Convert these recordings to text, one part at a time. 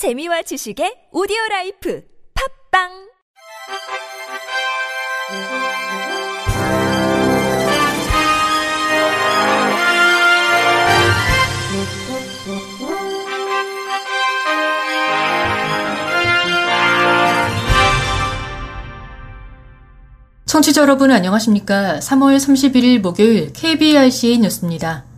재미와 지식의 오디오 라이프 팝빵 청취자 여러분 안녕하십니까? 3월 31일 목요일 KBRC 뉴스입니다.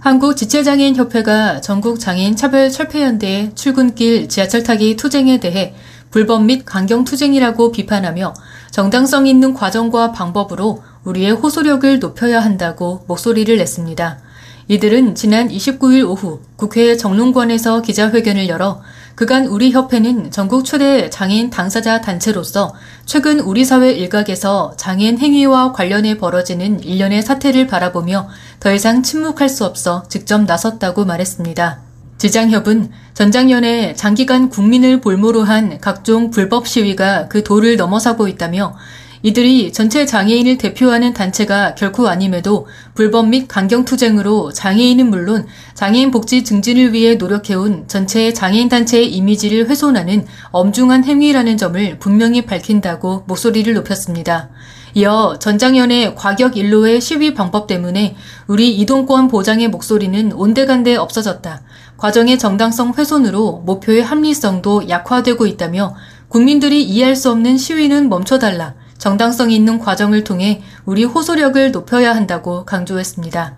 한국지체장애인협회가 전국장애인 차별철폐연대의 출근길 지하철 타기 투쟁에 대해 불법 및 강경투쟁이라고 비판하며 정당성 있는 과정과 방법으로 우리의 호소력을 높여야 한다고 목소리를 냈습니다. 이들은 지난 29일 오후 국회 정론관에서 기자회견을 열어 그간 우리 협회는 전국 최대 장애인 당사자 단체로서 최근 우리 사회 일각에서 장애인 행위와 관련해 벌어지는 일련의 사태를 바라보며 더 이상 침묵할 수 없어 직접 나섰다고 말했습니다. 지장협은 전작년에 장기간 국민을 볼모로 한 각종 불법 시위가 그 도를 넘어서고 있다며 이들이 전체 장애인을 대표하는 단체가 결코 아님에도 불법 및 강경투쟁으로 장애인은 물론 장애인 복지 증진을 위해 노력해온 전체 장애인 단체의 이미지를 훼손하는 엄중한 행위라는 점을 분명히 밝힌다고 목소리를 높였습니다. 이어 전장연의 과격 일로의 시위 방법 때문에 우리 이동권 보장의 목소리는 온데간데 없어졌다. 과정의 정당성 훼손으로 목표의 합리성도 약화되고 있다며 국민들이 이해할 수 없는 시위는 멈춰달라. 정당성 있는 과정을 통해 우리 호소력을 높여야 한다고 강조했습니다.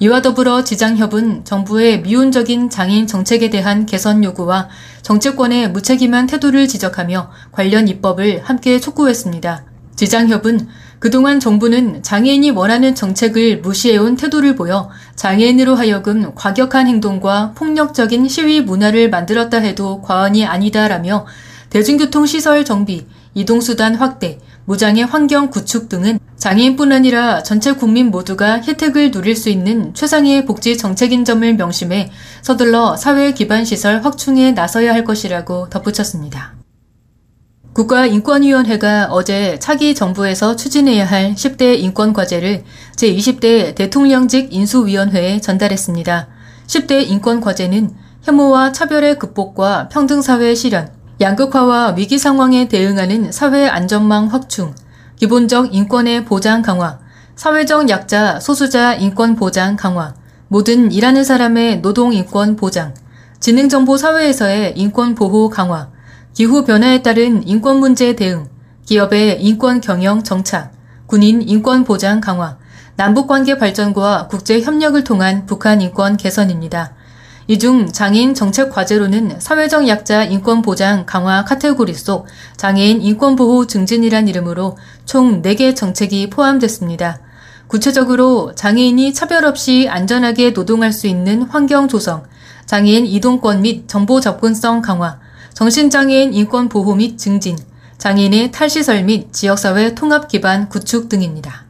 이와 더불어 지장협은 정부의 미온적인 장애인 정책에 대한 개선 요구와 정치권의 무책임한 태도를 지적하며 관련 입법을 함께 촉구했습니다. 지장협은 그동안 정부는 장애인이 원하는 정책을 무시해온 태도를 보여 장애인으로 하여금 과격한 행동과 폭력적인 시위 문화를 만들었다 해도 과언이 아니다라며 대중교통 시설 정비, 이동수단 확대, 무장의 환경 구축 등은 장애인뿐 아니라 전체 국민 모두가 혜택을 누릴 수 있는 최상의 복지 정책인 점을 명심해 서둘러 사회 기반 시설 확충에 나서야 할 것이라고 덧붙였습니다. 국가인권위원회가 어제 차기 정부에서 추진해야 할 10대 인권과제를 제20대 대통령직 인수위원회에 전달했습니다. 10대 인권과제는 혐오와 차별의 극복과 평등사회 실현, 양극화와 위기 상황에 대응하는 사회 안전망 확충, 기본적 인권의 보장 강화, 사회적 약자, 소수자 인권 보장 강화, 모든 일하는 사람의 노동 인권 보장, 지능정보 사회에서의 인권 보호 강화, 기후 변화에 따른 인권 문제 대응, 기업의 인권 경영 정착, 군인 인권 보장 강화, 남북 관계 발전과 국제 협력을 통한 북한 인권 개선입니다. 이 중 장애인 정책 과제로는 사회적 약자 인권 보장 강화 카테고리 속 장애인 인권 보호 증진이란 이름으로 총 4개 정책이 포함됐습니다. 구체적으로 장애인이 차별 없이 안전하게 노동할 수 있는 환경 조성, 장애인 이동권 및 정보 접근성 강화, 정신장애인 인권 보호 및 증진, 장애인의 탈시설 및 지역사회 통합 기반 구축 등입니다.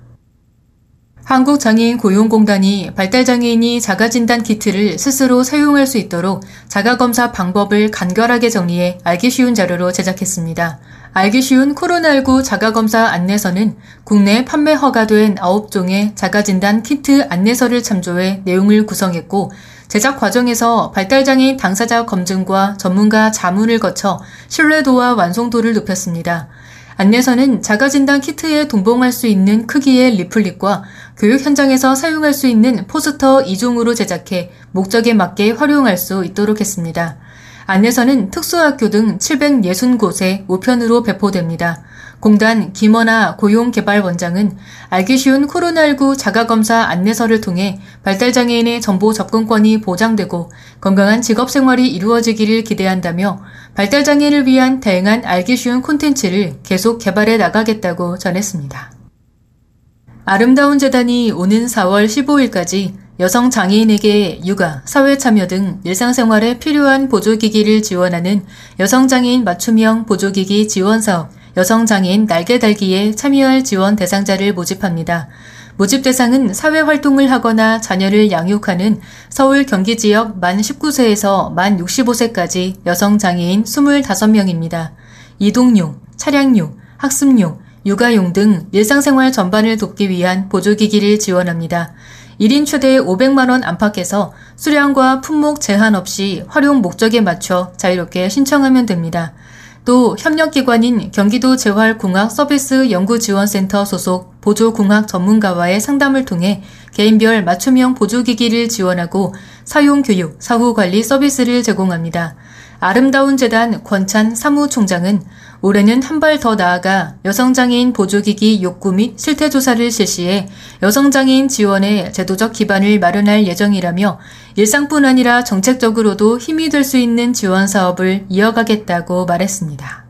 한국장애인 고용공단이 발달장애인이 자가진단 키트를 스스로 사용할 수 있도록 자가검사 방법을 간결하게 정리해 알기 쉬운 자료로 제작했습니다. 알기 쉬운 코로나19 자가검사 안내서는 국내 판매 허가된 9종의 자가진단 키트 안내서를 참조해 내용을 구성했고 제작 과정에서 발달장애인 당사자 검증과 전문가 자문을 거쳐 신뢰도와 완성도를 높였습니다. 안내서는 자가진단 키트에 동봉할 수 있는 크기의 리플릿과 교육 현장에서 사용할 수 있는 포스터 2종으로 제작해 목적에 맞게 활용할 수 있도록 했습니다. 안내서는 특수학교 등 760곳에 우편으로 배포됩니다. 공단 김원아 고용개발원장은 알기 쉬운 코로나19 자가검사 안내서를 통해 발달장애인의 정보 접근권이 보장되고 건강한 직업생활이 이루어지기를 기대한다며 발달장애인을 위한 다양한 알기 쉬운 콘텐츠를 계속 개발해 나가겠다고 전했습니다. 아름다운 재단이 오는 4월 15일까지 여성 장애인에게 육아, 사회 참여 등 일상생활에 필요한 보조기기를 지원하는 여성 장애인 맞춤형 보조기기 지원 사업 여성장애인 날개달기에 참여할 지원 대상자를 모집합니다. 모집 대상은 사회활동을 하거나 자녀를 양육하는 서울 경기 지역 만 19세에서 만 65세까지 여성장애인 25명입니다. 이동용, 차량용, 학습용, 육아용 등 일상생활 전반을 돕기 위한 보조기기를 지원합니다. 1인 최대 500만원 안팎에서 수량과 품목 제한 없이 활용 목적에 맞춰 자유롭게 신청하면 됩니다. 또 협력기관인 경기도 재활공학 서비스 연구지원센터 소속 보조공학 전문가와의 상담을 통해 개인별 맞춤형 보조기기를 지원하고 사용교육, 사후관리 서비스를 제공합니다. 아름다운 재단 권찬 사무총장은 올해는 한 발 더 나아가 여성장애인 보조기기 욕구 및 실태 조사를 실시해 여성장애인 지원의 제도적 기반을 마련할 예정이라며 일상뿐 아니라 정책적으로도 힘이 될 수 있는 지원 사업을 이어가겠다고 말했습니다.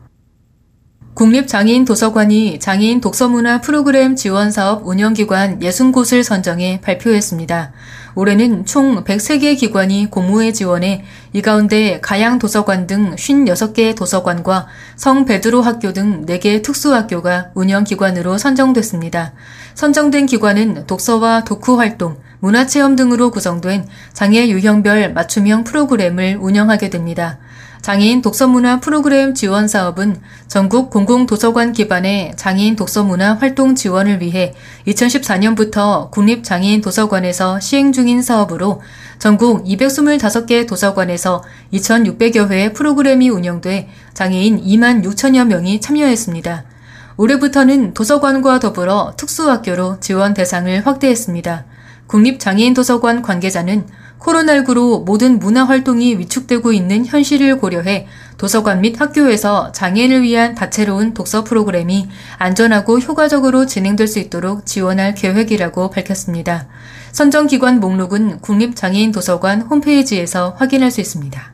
국립장애인 도서관이 장애인 독서문화 프로그램 지원 사업 운영기관 60곳을 선정해 발표했습니다. 올해는 총 103개 기관이 공모에 지원해 이 가운데 가양 도서관 등 56개 도서관과 성 베드로 학교 등 4개 특수학교가 운영 기관으로 선정됐습니다. 선정된 기관은 독서와 독후 활동, 문화체험 등으로 구성된 장애 유형별 맞춤형 프로그램을 운영하게 됩니다. 장애인 독서문화 프로그램 지원 사업은 전국 공공도서관 기반의 장애인 독서문화 활동 지원을 위해 2014년부터 국립장애인 도서관에서 시행 중인 사업으로 전국 225개 도서관에서 2,600여 회의 프로그램이 운영돼 장애인 2만 6천여 명이 참여했습니다. 올해부터는 도서관과 더불어 특수학교로 지원 대상을 확대했습니다. 국립장애인 도서관 관계자는 코로나19로 모든 문화 활동이 위축되고 있는 현실을 고려해 도서관 및 학교에서 장애인을 위한 다채로운 독서 프로그램이 안전하고 효과적으로 진행될 수 있도록 지원할 계획이라고 밝혔습니다. 선정기관 목록은 국립장애인 도서관 홈페이지에서 확인할 수 있습니다.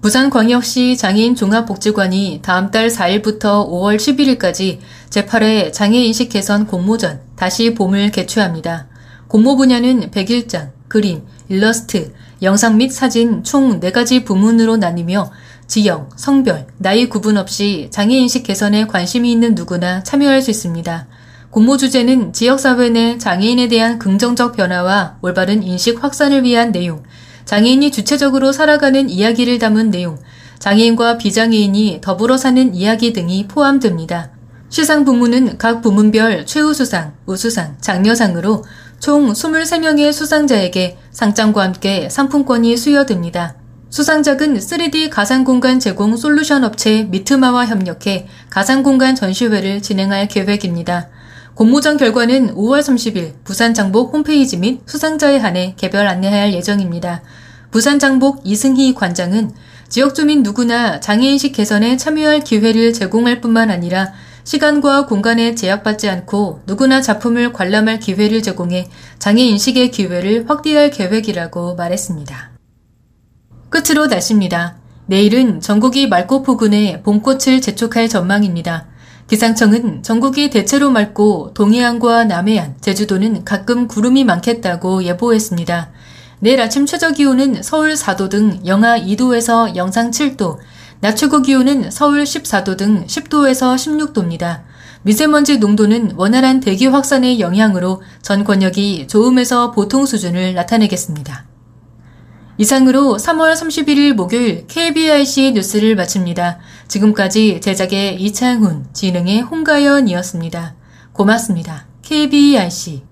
부산광역시 장애인 종합복지관이 다음 달 4일부터 5월 11일까지 제8회 장애인식 개선 공모전 다시 봄을 개최합니다. 공모 분야는 101장, 그림, 일러스트, 영상 및 사진 총 4가지 부문으로 나뉘며 지형, 성별, 나이 구분 없이 장애인식 개선에 관심이 있는 누구나 참여할 수 있습니다. 공모 주제는 지역사회 내 장애인에 대한 긍정적 변화와 올바른 인식 확산을 위한 내용, 장애인이 주체적으로 살아가는 이야기를 담은 내용, 장애인과 비장애인이 더불어 사는 이야기 등이 포함됩니다. 시상 부문은 각 부문별 최우수상, 우수상, 장려상으로 총 23명의 수상자에게 상장과 함께 상품권이 수여됩니다. 수상작은 3D 가상공간 제공 솔루션 업체 미트마와 협력해 가상공간 전시회를 진행할 계획입니다. 공모전 결과는 5월 30일 부산 장복 홈페이지 및 수상자에 한해 개별 안내할 예정입니다. 부산 장복 이승희 관장은 지역 주민 누구나 장애인식 개선에 참여할 기회를 제공할 뿐만 아니라 시간과 공간에 제약받지 않고 누구나 작품을 관람할 기회를 제공해 장애 인식의 기회를 확대할 계획이라고 말했습니다. 끝으로 날씨입니다. 내일은 전국이 맑고 포근해 봄꽃을 재촉할 전망입니다. 기상청은 전국이 대체로 맑고 동해안과 남해안, 제주도는 가끔 구름이 많겠다고 예보했습니다. 내일 아침 최저 기온은 서울 4도 등 영하 2도에서 영상 7도, 낮 최고 기온은 서울 14도 등 10도에서 16도입니다. 미세먼지 농도는 원활한 대기 확산의 영향으로 전 권역이 좋음에서 보통 수준을 나타내겠습니다. 이상으로 3월 31일 목요일 KBIC 뉴스를 마칩니다. 지금까지 제작의 이창훈, 진행의 홍가연이었습니다. 고맙습니다. KBIC